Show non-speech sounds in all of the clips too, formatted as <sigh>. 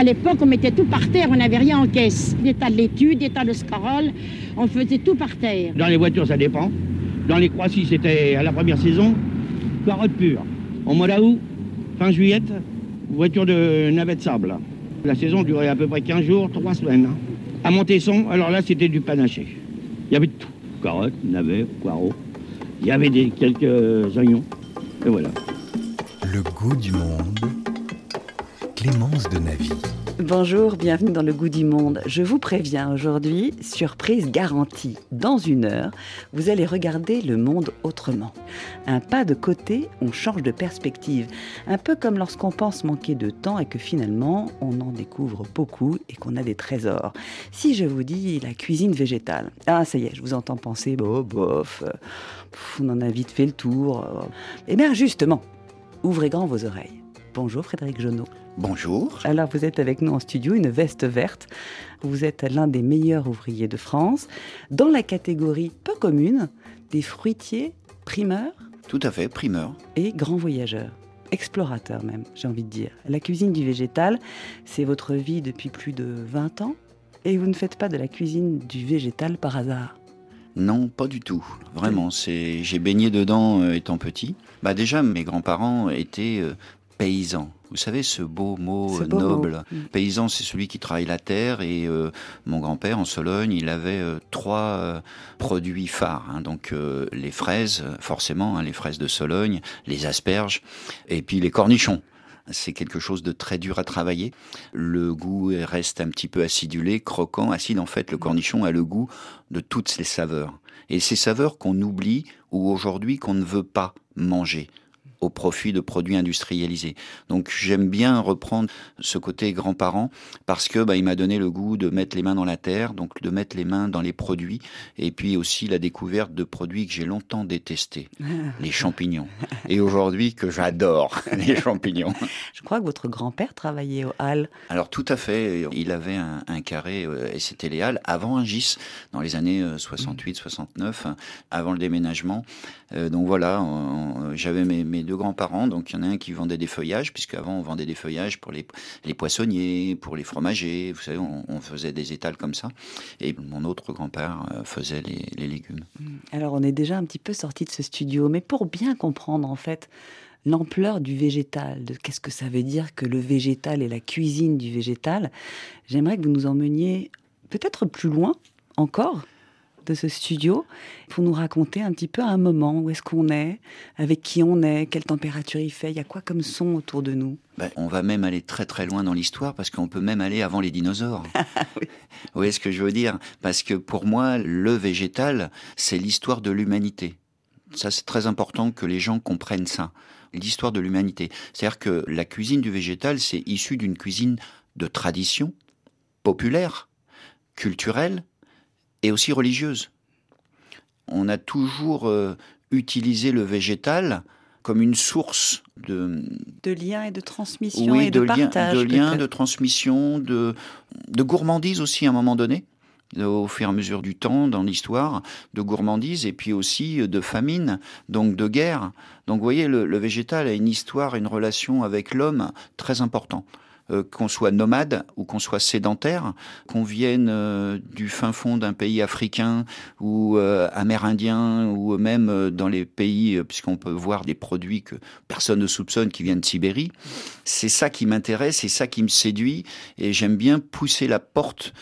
À l'époque, on mettait tout par terre, on n'avait rien en caisse. Des tas de laitue, des tas de scarole, on faisait tout par terre. Dans les voitures, ça dépend. Dans les Croaties, c'était à la première saison, carotte pure. Au mois d'août, fin juillet, voiture de navette sable. La saison durait à peu près 15 jours, 3 semaines. hein. À Montesson, alors là, c'était du panaché. Il y avait de tout. Carottes, navets, poireaux. Il y avait des, quelques oignons. Et voilà. Le goût du monde. Clémence de Navy. Bonjour, bienvenue dans le goût du monde. Je vous préviens aujourd'hui, surprise garantie. Dans une heure, vous allez regarder le monde autrement. Un pas de côté, on change de perspective. Un peu comme lorsqu'on pense manquer de temps et que finalement, on en découvre beaucoup et qu'on a des trésors. Si je vous dis la cuisine végétale, ah ça y est, je vous entends penser, bof, bof, on en a vite fait le tour. Eh bien justement, ouvrez grand vos oreilles. Bonjour Frédéric Jonot. Bonjour. Alors vous êtes avec nous en studio, une veste verte. Vous êtes l'un des meilleurs ouvriers de France dans la catégorie peu commune des fruitiers, primeurs Tout à fait, primeur. et grands voyageurs. Explorateurs même, j'ai envie de dire. La cuisine du végétal, c'est votre vie depuis plus de 20 ans et vous ne faites pas de la cuisine du végétal par hasard? Non, pas du tout. Vraiment, c'est j'ai baigné dedans euh, étant petit. Bah déjà, mes grands-parents étaient euh, paysans. Vous savez ce beau mot Ce euh, beau noble. Mm. Paysan, c'est celui qui travaille la terre. Et euh, mon grand-père en Sologne, il avait euh, trois euh, produits phares. hein. donc euh, les fraises, forcément, hein, les fraises de Sologne, les asperges, et puis les cornichons. C'est quelque chose de très dur à travailler. Le goût reste un petit peu acidulé, croquant, acide. En fait, le cornichon a le goût de toutes les saveurs. Et ces saveurs qu'on oublie ou aujourd'hui qu'on ne veut pas manger au profit de produits industrialisés. Donc j'aime bien reprendre ce côté grands-parents parce que bah, il m'a donné le goût de mettre les mains dans la terre, donc de mettre les mains dans les produits et puis aussi la découverte de produits que j'ai longtemps détestés, <laughs> les champignons. Et aujourd'hui que j'adore <laughs> les champignons. <laughs> Je crois que votre grand-père travaillait au Halles. Alors tout à fait, il avait un, un carré euh, et c'était les Halles avant un GIS dans les années 68-69, avant le déménagement. Euh, donc voilà, j'avais mes, mes deux grands-parents, donc il y en a un qui vendait des feuillages, puisque avant on vendait des feuillages pour les, les poissonniers, pour les fromagers, vous savez, on, faisait des étals comme ça. Et mon autre grand-père euh, faisait les, les légumes. Alors on est déjà un petit peu sorti de ce studio, mais pour bien comprendre en fait l'ampleur du végétal, de qu'est-ce que ça veut dire que le végétal et la cuisine du végétal, j'aimerais que vous nous emmeniez peut-être plus loin encore de ce studio pour nous raconter un petit peu un moment où est-ce qu'on est, avec qui on est, quelle température il fait, il y a quoi comme son autour de nous. Ben, on va même aller très très loin dans l'histoire parce qu'on peut même aller avant les dinosaures. <laughs> oui. Vous voyez ce que je veux dire? Parce que pour moi, le végétal, c'est l'histoire de l'humanité. Ça, c'est très important que les gens comprennent ça. L'histoire de l'humanité. C'est-à-dire que la cuisine du végétal, c'est issu d'une cuisine de tradition, populaire, culturelle et aussi religieuse. On a toujours euh, utilisé le végétal comme une source de, De liens et de transmission oui, et de, partage. de liens, de transmission, de, de gourmandise aussi à un moment donné, au fur et à mesure du temps dans l'histoire, de gourmandise et puis aussi de famine, donc de guerre. Donc vous voyez, le, le végétal a une histoire, une relation avec l'homme très important. Euh, qu'on soit nomade ou qu'on soit sédentaire, qu'on vienne euh, du fin fond d'un pays africain ou euh, amérindien ou même dans les pays, puisqu'on peut voir des produits que personne ne soupçonne qui viennent de Sibérie, c'est ça qui m'intéresse, c'est ça qui me séduit, et j'aime bien pousser la porte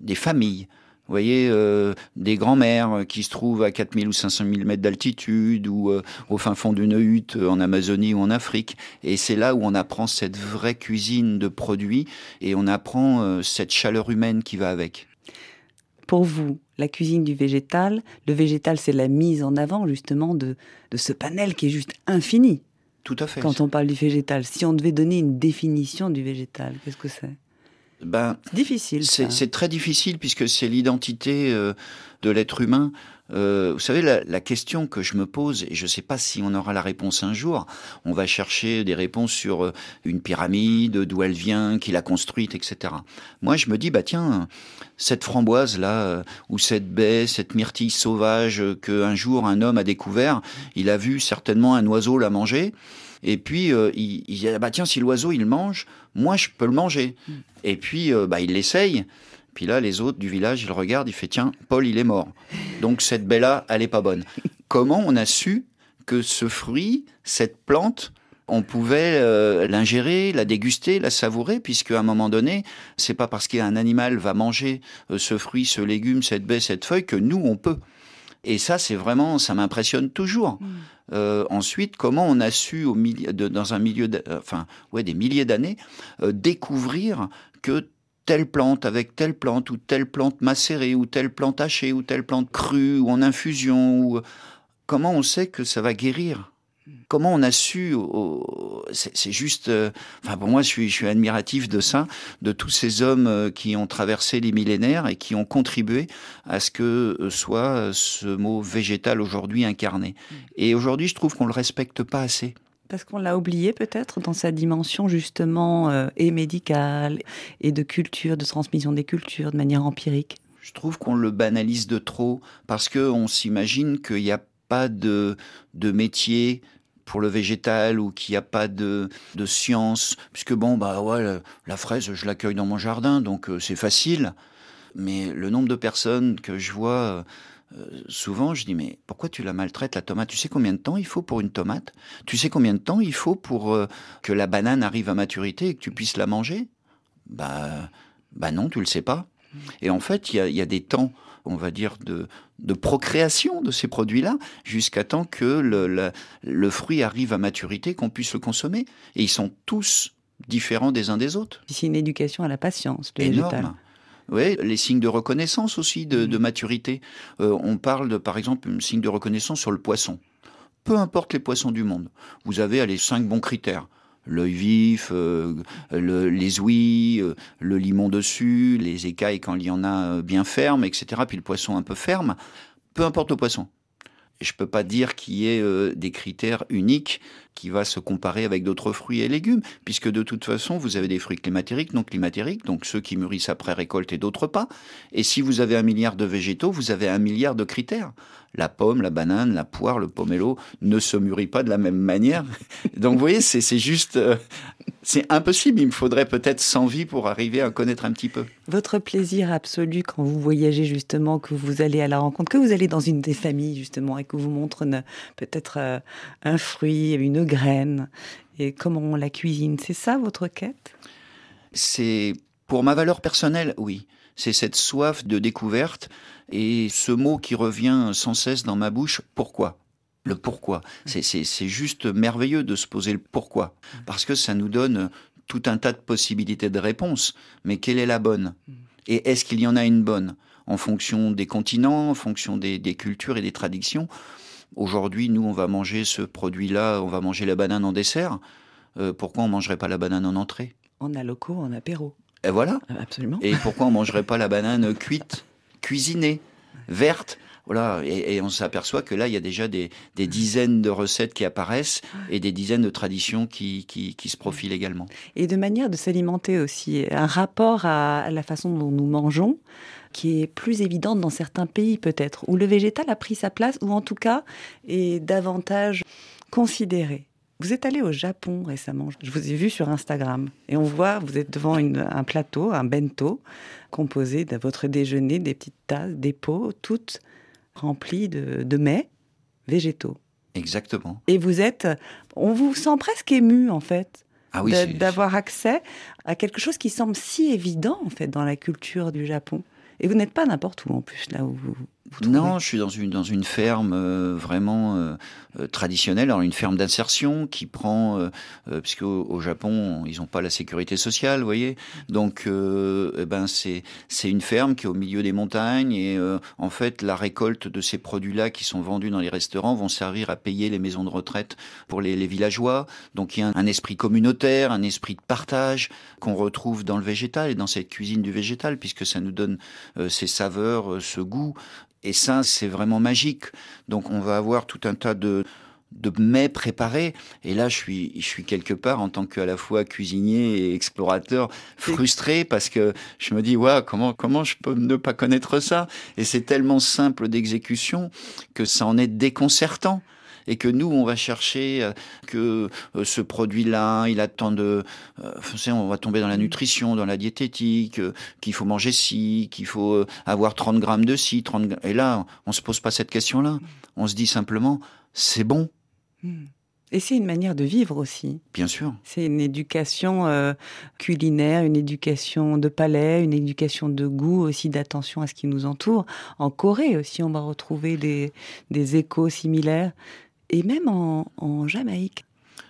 des familles. Vous voyez, euh, des grands-mères qui se trouvent à 4000 ou 500 000 mètres d'altitude ou euh, au fin fond d'une hutte euh, en Amazonie ou en Afrique. Et c'est là où on apprend cette vraie cuisine de produits et on apprend euh, cette chaleur humaine qui va avec. Pour vous, la cuisine du végétal, le végétal, c'est la mise en avant justement de, de ce panel qui est juste infini Tout à fait. quand on parle du végétal. Si on devait donner une définition du végétal, qu'est-ce que c'est? Ben, difficile. c'est très difficile puisque c'est l'identité euh, de l'être humain. Euh, vous savez, la, la question que je me pose, et je ne sais pas si on aura la réponse un jour, on va chercher des réponses sur euh, une pyramide, d'où elle vient, qui l'a construite, etc. Moi, je me dis, bah tiens, cette framboise-là, euh, ou cette baie, cette myrtille sauvage euh, qu'un jour un homme a découvert, il a vu certainement un oiseau la manger, Et puis, euh, il, il dit, ah bah tiens, si l'oiseau, il mange, moi, je peux le manger. Mm. Et puis, euh, bah, il l'essaye. Puis là, les autres du village, ils le regardent, il fait, tiens, Paul, il est mort. Donc, cette belle-là, elle est pas bonne. <laughs> Comment on a su que ce fruit, cette plante, on pouvait euh, l'ingérer, la déguster, la savourer, puisque à un moment donné, c'est pas parce qu'un animal va manger ce fruit, ce légume, cette baie, cette feuille que nous on peut. Et ça, c'est vraiment, ça m'impressionne toujours. Euh, ensuite, comment on a su dans un milieu, euh, enfin, ouais, des milliers d'années, euh, découvrir que telle plante avec telle plante ou telle plante macérée ou telle plante hachée ou telle plante crue ou en infusion ou comment on sait que ça va guérir? Comment on a su C'est juste. euh, Enfin, pour moi, je suis, je suis admiratif de ça, de tous ces hommes euh, qui ont traversé les millénaires et qui ont contribué à ce que euh, soit ce mot végétal aujourd'hui incarné. Et aujourd'hui, je trouve qu'on le respecte pas assez. Parce qu'on l'a oublié peut-être dans sa dimension justement euh, et médicale et de culture, de transmission des cultures de manière empirique. Je trouve qu'on le banalise de trop parce que on s'imagine qu'il n'y a pas de, de métier pour le végétal ou qu'il n'y a pas de, de science, puisque bon, bah ouais, la, fraise, je l'accueille dans mon jardin, donc euh, c'est facile. Mais le nombre de personnes que je vois, euh, souvent, je dis, mais pourquoi tu la maltraites, la tomate? Tu sais combien de temps il faut pour une tomate? Tu sais combien de temps il faut pour euh, que la banane arrive à maturité et que tu puisses la manger? Bah, bah non, tu le sais pas. Et en fait, il y a des temps, on va dire, de, de procréation de ces produits-là, jusqu'à temps que le, le, le fruit arrive à maturité, qu'on puisse le consommer. Et ils sont tous différents des uns des autres. C'est une éducation à la patience, le végétal. Énorme. Oui, les signes de reconnaissance aussi, de, de maturité. Euh, on parle, de, par exemple, un signe de reconnaissance sur le poisson. Peu importe les poissons du monde, vous avez les cinq bons critères. L'œil vif, euh, le, les ouïes, euh, le limon dessus, les écailles quand il y en a euh, bien fermes, etc. Puis le poisson un peu ferme. Peu importe le poisson. Je peux pas dire qu'il y ait euh, des critères uniques qui va se comparer avec d'autres fruits et légumes, puisque de toute façon, vous avez des fruits climatériques, non climatériques, donc ceux qui mûrissent après récolte et d'autres pas. Et si vous avez un milliard de végétaux, vous avez un milliard de critères. La pomme, la banane, la poire, le pomelo ne se mûrit pas de la même manière. Donc vous voyez, c'est c'est juste... euh, c'est impossible, il me faudrait peut-être 100 vies pour arriver à connaître un petit peu. Votre plaisir absolu quand vous voyagez justement, que vous allez à la rencontre, que vous allez dans une des familles justement et que vous montre peut-être euh, un fruit, une graine et comment on la cuisine, c'est ça votre quête? C'est pour ma valeur personnelle, oui. C'est cette soif de découverte et ce mot qui revient sans cesse dans ma bouche, pourquoi? Le pourquoi. C'est, c'est, juste merveilleux de se poser le pourquoi. Parce que ça nous donne tout un tas de possibilités de réponse. Mais quelle est la bonne? Et est-ce qu'il y en a une bonne? En fonction des continents, en fonction des, des cultures et des traditions. Aujourd'hui, nous, on va manger ce produit-là, on va manger la banane en dessert. Euh, pourquoi on mangerait pas la banane en entrée? En a locaux, en apéro. Et voilà. Euh, Absolument. Et pourquoi on mangerait pas la banane cuite, cuisinée, <laughs> verte voilà, et, on s'aperçoit que là, il y a déjà des, dizaines de recettes qui apparaissent et des dizaines de traditions qui, qui, se profilent également. Et de manière de s'alimenter aussi, un rapport à la façon dont nous mangeons qui est plus évidente dans certains pays peut-être, où le végétal a pris sa place, ou en tout cas est davantage considéré. Vous êtes allé au Japon récemment, je vous ai vu sur Instagram, et on voit, vous êtes devant un plateau, un bento, composé de votre déjeuner, des petites tasses, des pots, toutes remplies de, de mets végétaux. Exactement. Et vous êtes, on vous sent presque ému en fait Ah oui, d'avoir accès à quelque chose qui semble si évident en fait dans la culture du Japon. Et vous n'êtes pas n'importe où en plus là où vous. Non, je suis dans une, dans une ferme euh, vraiment euh, euh, traditionnelle, alors une ferme d'insertion qui prend, euh, euh, puisque au, Japon, ils n'ont pas la sécurité sociale, vous voyez. Donc, euh, eh ben, c'est une ferme qui est au milieu des montagnes et en fait, la récolte de ces produits-là qui sont vendus dans les restaurants vont servir à payer les maisons de retraite pour les, les villageois. Donc, il y a un, un esprit communautaire, un esprit de partage qu'on retrouve dans le végétal et dans cette cuisine du végétal, puisque ça nous donne ces saveurs, ce goût. Et ça, c'est vraiment magique. Donc, on va avoir tout un tas de de mets préparés. Et là, je suis, je suis quelque part en tant qu'à la fois cuisinier et explorateur frustré parce que je me dis, ouais, comment, comment je peux ne pas connaître ça? Et c'est tellement simple d'exécution que ça en est déconcertant. Et que nous, on va chercher euh, que euh, ce produit-là, il a tant de... euh, on va tomber dans la nutrition, dans la diététique, qu'il faut manger ci, qu'il faut avoir 30 grammes de ci, 30 grammes... Et là, on se pose pas cette question-là. On se dit simplement, c'est bon, Hmm. Et c'est une manière de vivre aussi. bien sûr. C'est une éducation euh, culinaire, une éducation de palais, une éducation de goût aussi, d'attention à ce qui nous entoure. En Corée aussi, on va retrouver des, des échos similaires. Et même en, en Jamaïque.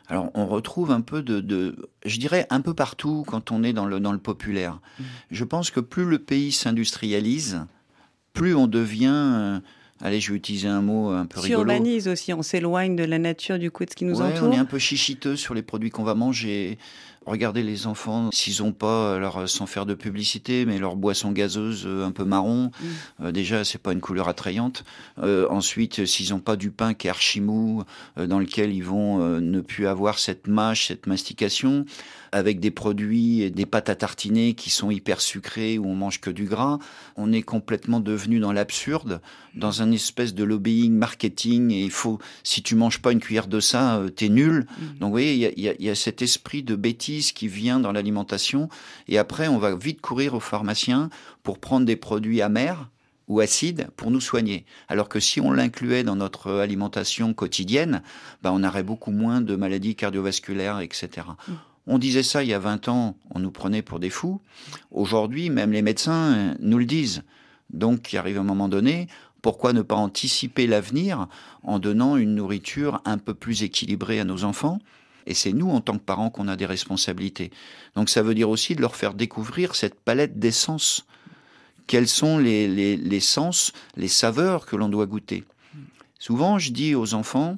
Alors, on retrouve un peu de, de- je dirais, un peu partout quand on est dans le, dans le populaire. Mm. Je pense que plus le pays s'industrialise, plus on devient, euh, allez, je vais utiliser un mot un peu rigolo. S'urbanise aussi, on s'éloigne de la nature, du coup, de ce qui nous Ouais, entoure. on est un peu chichiteux sur les produits qu'on va manger. Regardez les enfants, s'ils ont pas, alors euh, sans faire de publicité, mais leur boisson gazeuse euh, un peu marron, Mm. euh, déjà c'est pas une couleur attrayante. Euh, ensuite, s'ils ont pas du pain qui est archi mou, euh, dans lequel ils vont ne plus avoir cette mâche, cette mastication, avec des produits et des pâtes à tartiner qui sont hyper sucrées où on mange que du gras, on est complètement devenu dans l'absurde, dans un espèce de lobbying marketing. Et il faut, si tu manges pas une cuillère de ça, t'es nul. Donc vous voyez, y y il y a cet esprit de bêtise qui vient dans l'alimentation. Et après, on va vite courir au pharmacien pour prendre des produits amers ou acides pour nous soigner. Alors que si on l'incluait dans notre alimentation quotidienne, ben on aurait beaucoup moins de maladies cardiovasculaires, etc. On disait ça il y a 20 ans, on nous prenait pour des fous. Aujourd'hui, même les médecins euh, nous le disent. Donc, il arrive un moment donné, pourquoi ne pas anticiper l'avenir en donnant une nourriture un peu plus équilibrée à nos enfants? Et c'est nous, en tant que parents, qu'on a des responsabilités. Donc ça veut dire aussi de leur faire découvrir cette palette d'essences. Quels sont les, les, les sens, les saveurs que l'on doit goûter Souvent, je dis aux enfants,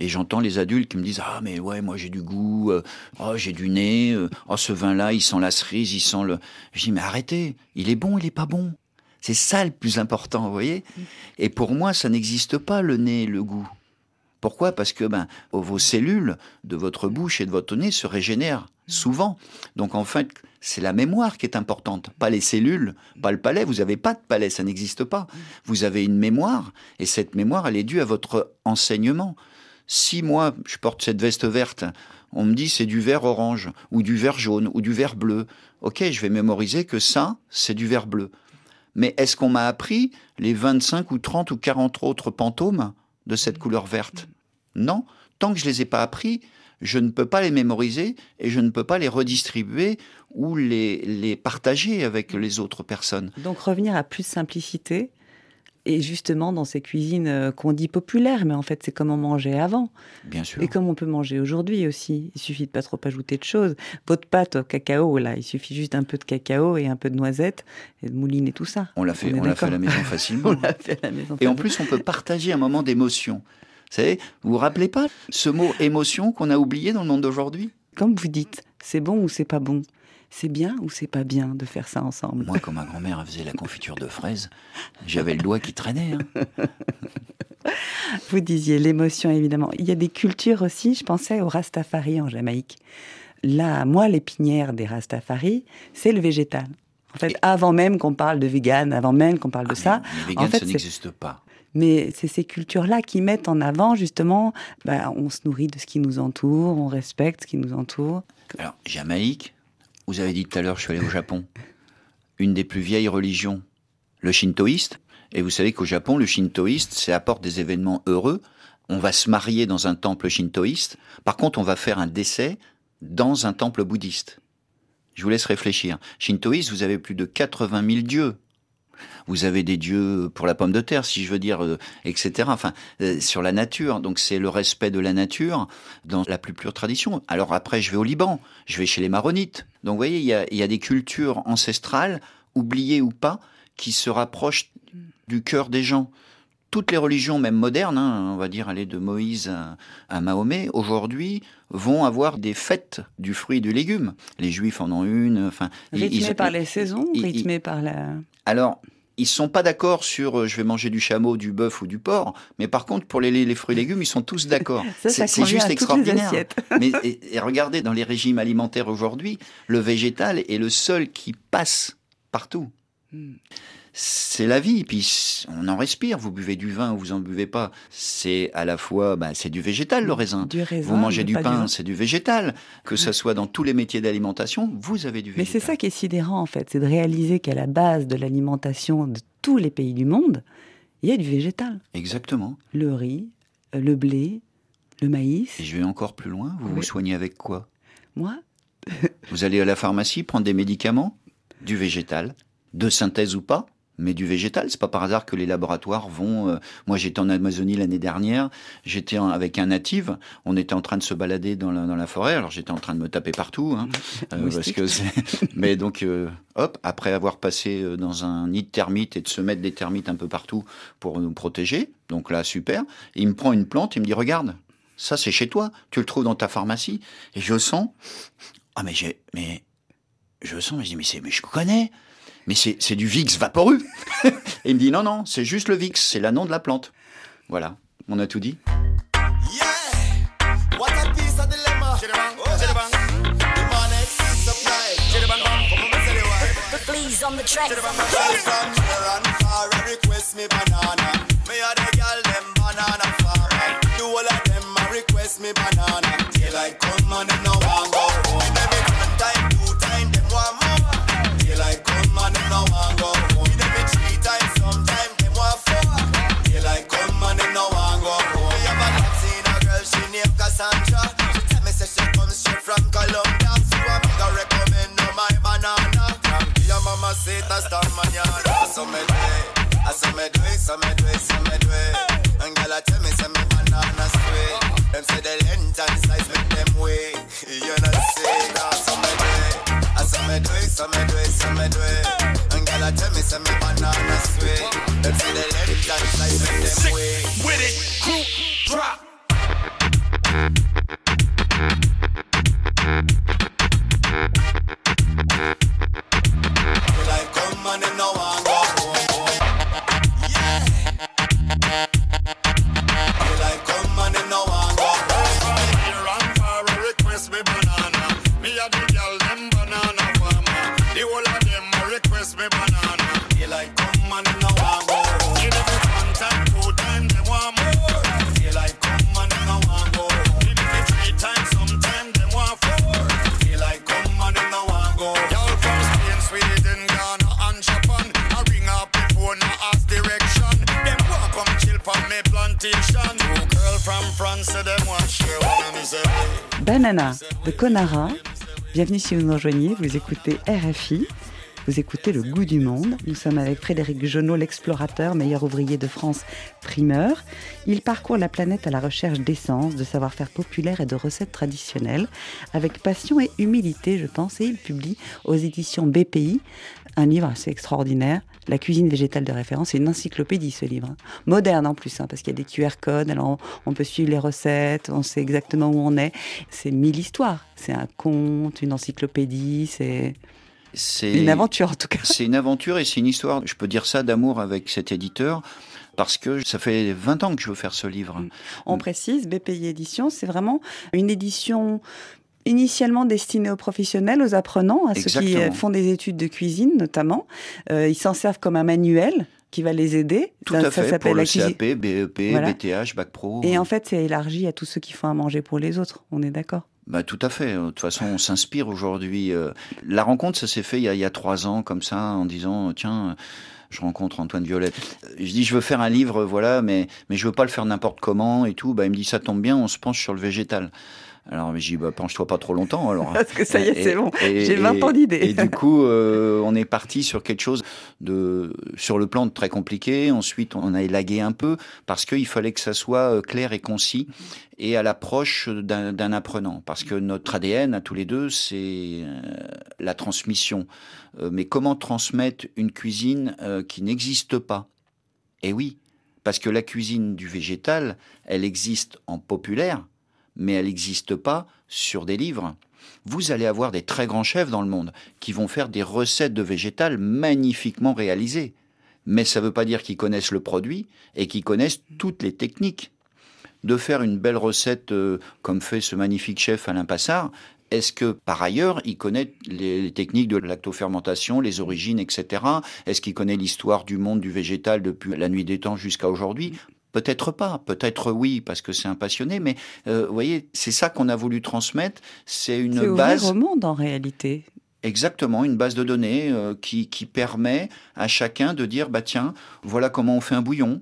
et j'entends les adultes qui me disent Ah, mais ouais, moi j'ai du goût, euh, oh, j'ai du nez, euh, oh, ce vin-là, il sent la cerise, il sent le. Je dis Mais arrêtez, il est bon, il est pas bon. C'est ça le plus important, vous voyez Et pour moi, ça n'existe pas le nez, le goût. Pourquoi? Parce que ben, vos cellules de votre bouche et de votre nez se régénèrent souvent. Donc en fait, c'est la mémoire qui est importante, pas les cellules, pas le palais. Vous n'avez pas de palais, ça n'existe pas. Vous avez une mémoire, et cette mémoire, elle est due à votre enseignement. Si moi, je porte cette veste verte, on me dit c'est du vert orange, ou du vert jaune, ou du vert bleu. Ok, je vais mémoriser que ça, c'est du vert bleu. Mais est-ce qu'on m'a appris les 25 ou 30 ou 40 autres pantômes? De cette couleur verte Non. Tant que je les ai pas appris, je ne peux pas les mémoriser et je ne peux pas les redistribuer ou les, les partager avec les autres personnes. Donc revenir à plus de simplicité. Et justement, dans ces cuisines euh, qu'on dit populaires, mais en fait, c'est comme on mangeait avant. Bien sûr. Et comme on peut manger aujourd'hui aussi. Il suffit de pas trop ajouter de choses. Votre pâte au cacao, là, il suffit juste d'un peu de cacao et un peu de noisettes et de mouline et tout ça. On l'a fait, On l'a fait à la maison facilement. <laughs> On l'a fait à la maison. Et en plus, on peut partager un moment d'émotion. Vous savez, vous vous rappelez pas ce mot émotion qu'on a oublié dans le monde d'aujourd'hui? Comme vous dites, c'est bon ou c'est pas bon? C'est bien ou c'est pas bien de faire ça ensemble? Moi, quand ma grand-mère faisait la confiture de fraises, j'avais le doigt qui traînait. hein. <laughs> Vous disiez l'émotion, évidemment. Il y a des cultures aussi, je pensais aux Rastafari en Jamaïque. La moelle épinière des Rastafari, c'est le végétal. En fait, avant même qu'on parle de vegan, avant même qu'on parle de Ah, ça, mais en fait, ça n'existe pas. mais c'est ces cultures-là qui mettent en avant, justement, bah, on se nourrit de ce qui nous entoure, on respecte ce qui nous entoure. Alors, Jamaïque, vous avez dit tout à l'heure, je suis allé au Japon. Une des plus vieilles religions, le shintoïste. Et vous savez qu'au Japon, le shintoïste, ça apporte des événements heureux. On va se marier dans un temple shintoïste. Par contre, on va faire un décès dans un temple bouddhiste. Je vous laisse réfléchir. Shintoïste, vous avez plus de 80 000 dieux. Vous avez des dieux pour la pomme de terre, si je veux dire, euh, etc. Enfin, euh, sur la nature. Donc c'est le respect de la nature dans la plus pure tradition. Alors après, je vais au Liban, je vais chez les Maronites. Donc vous voyez, il y a, il y a des cultures ancestrales, oubliées ou pas, qui se rapprochent du cœur des gens. Toutes les religions, même modernes, hein, on va dire aller de Moïse à, à Mahomet, aujourd'hui vont avoir des fêtes du fruit et du légume. Les Juifs en ont une. Enfin, ils- Rythmé ils- par les saisons, ils- rythmé par la... alors, ils sont pas d'accord sur euh, je vais manger du chameau, du bœuf ou du porc, mais par contre pour les, les fruits et légumes, ils sont tous <laughs> d'accord. Ça, C'est juste extraordinaire. assiettes. <laughs> mais et, et regardez dans les régimes alimentaires aujourd'hui, le végétal est le seul qui passe partout. Hmm. C'est la vie, puis on en respire. Vous buvez du vin ou vous en buvez pas. C'est à la fois, bah, c'est du végétal le raisin. Du raisin, Vous mangez mais du pain, c'est du végétal. Que ça soit dans tous les métiers d'alimentation, vous avez du Mais végétal. c'est ça qui est sidérant en fait, c'est de réaliser qu'à la base de l'alimentation de tous les pays du monde, il y a du végétal. Exactement. Le riz, euh, le blé, le maïs. Et je vais encore plus loin. Vous Oui. vous soignez avec quoi? Moi, Vous allez à la pharmacie prendre des médicaments, du végétal, de synthèse ou pas, mais du végétal. C'est pas par hasard que les laboratoires vont. euh, Moi, j'étais en Amazonie l'année dernière. J'étais avec un native. On était en train de se balader dans la, dans la forêt. Alors, j'étais en train de me taper partout, hein, <laughs> euh, parce que. <laughs> mais donc, euh, hop, après avoir passé dans un nid de termites et de se mettre des termites un peu partout pour nous protéger. Donc là, super. il me prend une plante. Il me dit, regarde. Ça, c'est chez toi. Tu le trouves dans ta pharmacie. Et je sens. Ah, mais j'ai. Mais. Je sens, mais je dis, mais, mais je connais. Mais c'est, c'est du Vicks vaporeux. <laughs> et il me dit, non, non, c'est juste le Vicks. C'est le nom de la plante. Voilà. On a tout dit. Me banana. Come and them no want go home. Time, no want go home. Three times, four. Daylight come and them no go home. A a girl she named Cassandra. She tell me say she straight from Colombia. So I make her recommend my banana. Mamacita hasta mañana. So me me me me. And I tell me say me banana sweet. Them say size. <laughs> You know say me me me me. I tell me say me banana sweet. Them say the length and size make them wait. with it. Group drop. De Conara. Bienvenue si vous nous rejoignez, vous écoutez RFI. Vous écoutez Le Goût du Monde. Nous sommes avec Frédéric Jonot, l'explorateur, meilleur ouvrier de France, primeur. Il parcourt la planète à la recherche d'essence, de savoir-faire populaire et de recettes traditionnelles, avec passion et humilité, je pense, et il publie aux éditions BPI un livre assez extraordinaire, La cuisine végétale de référence. C'est une encyclopédie, ce livre. hein. Moderne en plus, hein, parce qu'il y a des QR codes, alors on, on peut suivre les recettes, on sait exactement où on est. C'est mille histoires. C'est un conte, une encyclopédie, c'est C'est une aventure en tout cas. C'est une aventure et c'est une histoire, je peux dire ça, d'amour avec cet éditeur. Parce que ça fait 20 ans que je veux faire ce livre. On précise, BPI Édition, c'est vraiment une édition initialement destinée aux professionnels, aux apprenants, à ceux qui euh, font des études de cuisine notamment. Euh, ils s'en servent comme un manuel qui va les aider. Tout Ça- à ça fait, s'appelle pour le la cuisine- CAP, BEP, Voilà. BTH, Bac Pro. Et en fait, c'est élargi à tous ceux qui font à manger pour les autres. On est d'accord Bah, tout à fait. De toute façon, on s'inspire aujourd'hui. Euh, La rencontre, ça s'est fait il y, a, il y a trois ans, comme ça, en disant, tiens, je rencontre Antoine Violette. Je dis, je veux faire un livre, voilà, mais, mais je veux pas le faire n'importe comment et tout. Bah, il me dit, ça tombe bien, on se penche sur le végétal. Alors, j'ai dit, bah, penche-toi pas trop longtemps, alors. Parce que ça y est, c'est bon. J'ai 20 et- ans d'idées. Et du coup, euh, on est parti sur quelque chose de, sur le plan de très compliqué. Ensuite, on a élagué un peu parce qu'il fallait que ça soit euh, clair et concis et à l'approche d'un apprenant. Parce que notre ADN, à tous les deux, c'est euh, la transmission. Mais comment transmettre une cuisine qui n'existe pas? Eh oui, parce que la cuisine du végétal, elle existe en populaire, mais elle n'existe pas sur des livres. Vous allez avoir des très grands chefs dans le monde qui vont faire des recettes de végétal magnifiquement réalisées. Mais ça ne veut pas dire qu'ils connaissent le produit et qu'ils connaissent toutes les techniques. De faire une belle recette euh, comme fait ce magnifique chef Alain Passard, est-ce que par ailleurs il connaît les techniques de lactofermentation, les origines, etc. Est-ce qu'il connaît l'histoire du monde du végétal depuis la nuit des temps jusqu'à aujourd'hui? Peut-être pas, peut-être oui, parce que c'est un passionné, mais euh, vous voyez, c'est ça qu'on a voulu transmettre. C'est une base au monde en réalité. Exactement, une base de données euh, qui, qui permet à chacun de dire bah tiens, voilà comment on fait un bouillon.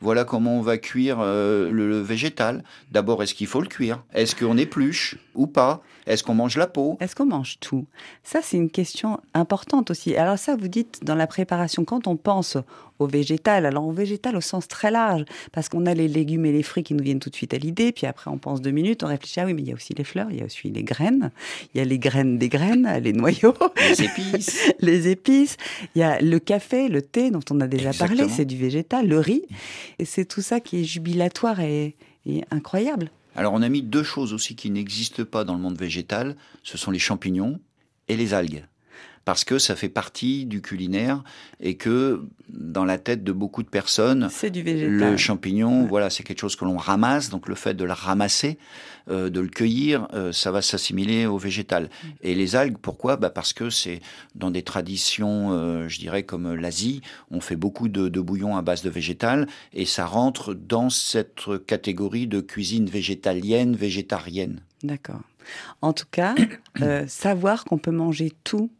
Voilà comment on va cuire euh, le, le végétal. D'abord, est-ce qu'il faut le cuire? Est-ce qu'on épluche? Ou pas. Est-ce qu'on mange la peau? Est-ce qu'on mange tout? Ça, c'est une question importante aussi. Alors ça, vous dites dans la préparation, quand on pense au végétal, alors au végétal au sens très large, parce qu'on a les légumes et les fruits qui nous viennent tout de suite à l'idée, puis après on pense deux minutes, on réfléchit, ah oui, mais il y a aussi les fleurs, il y a aussi les graines, il y a les graines des graines, <laughs> les noyaux, Les épices. <laughs> les épices, il y a le café, le thé dont on a déjà parlé, c'est du végétal, le riz, et c'est tout ça qui est jubilatoire et, et incroyable. Alors on a mis deux choses aussi qui n'existent pas dans le monde végétal, ce sont les champignons et les algues. Parce que ça fait partie du culinaire et que dans la tête de beaucoup de personnes, du le champignon, voilà, c'est quelque chose que l'on ramasse, donc le fait de le ramasser, euh, de le cueillir, euh, ça va s'assimiler au végétal. Et les algues, pourquoi? Bah Parce que c'est dans des traditions, euh, je dirais, comme l'Asie, on fait beaucoup de, de bouillons à base de végétal, et ça rentre dans cette catégorie de cuisine végétalienne, végétarienne. D'accord. En tout cas, euh, savoir qu'on peut manger tout.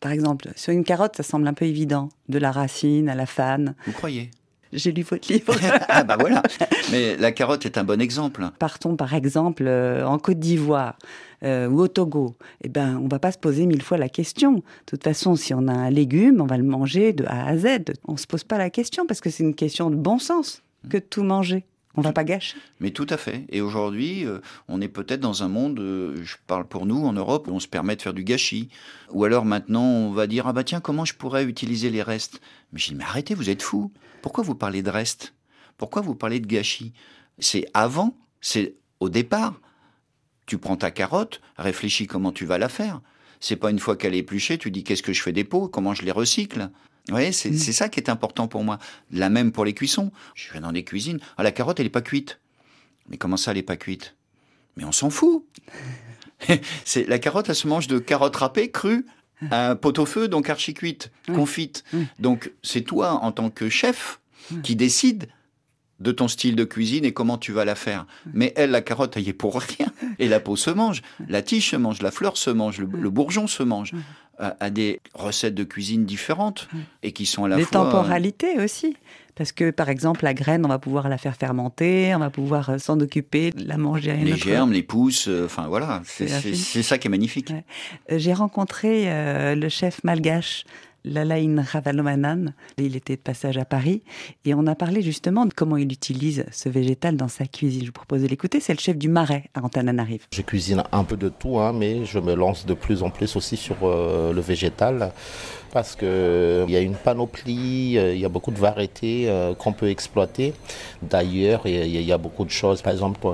Par exemple, sur une carotte, ça semble un peu évident. De la racine à la fan. Vous croyez? J'ai lu votre livre. <laughs> Ah bah voilà Mais la carotte est un bon exemple. Partons par exemple euh, en Côte d'Ivoire euh, ou au Togo. Eh ben, on va pas se poser mille fois la question. De toute façon, si on a un légume, on va le manger de A à Z. On se pose pas la question parce que c'est une question de bon sens que de tout manger. On va pas gâcher. Mais tout à fait. Et aujourd'hui, euh, on est peut-être dans un monde, euh, je parle pour nous en Europe, où on se permet de faire du gâchis. Ou alors maintenant, on va dire, ah bah tiens, comment je pourrais utiliser les restes? Mais je dis, mais arrêtez, vous êtes fous. Pourquoi vous parlez de restes? Pourquoi vous parlez de gâchis? C'est avant, c'est au départ. Tu prends ta carotte, réfléchis comment tu vas la faire. C'est pas une fois qu'elle est épluchée, tu dis qu'est-ce que je fais des pots, comment je les recycle? Vous voyez, c'est ça qui est important pour moi. La même pour les cuissons. Je vais dans des cuisines. Ah, la carotte, elle est pas cuite. Mais comment ça, elle est pas cuite? Mais on s'en fout. <laughs> c'est la carotte, elle se mange de carottes râpées, crues, à un pot-au-feu, donc archi cuite, Oui. confite. Oui. Donc c'est toi, en tant que chef, qui décide de ton style de cuisine et comment tu vas la faire. Mais elle, la carotte, elle y est pour rien. Et la peau se mange, la tige se mange, la fleur se mange, le, le bourgeon se mange. À, des recettes de cuisine différentes et qui sont à la Les fois... euh, temporalités aussi. Parce que, par exemple, la graine, on va pouvoir la faire fermenter, on va pouvoir euh, s'en occuper, la manger à une les autre germes, les pousses, euh, enfin voilà, c'est ça qui est magnifique. Ouais. J'ai rencontré euh, le chef malgache Lalain Ravalomanan. Il était de passage à Paris et on a parlé justement de comment il utilise ce végétal dans sa cuisine. Je vous propose de l'écouter. C'est le chef du Marais à Antananarive. Je cuisine un peu de tout, hein, mais je me lance de plus en plus aussi sur euh, le végétal parce que il y a une panoplie, euh, il y a beaucoup de variétés euh, qu'on peut exploiter. D'ailleurs, il y a- beaucoup de choses. Par exemple,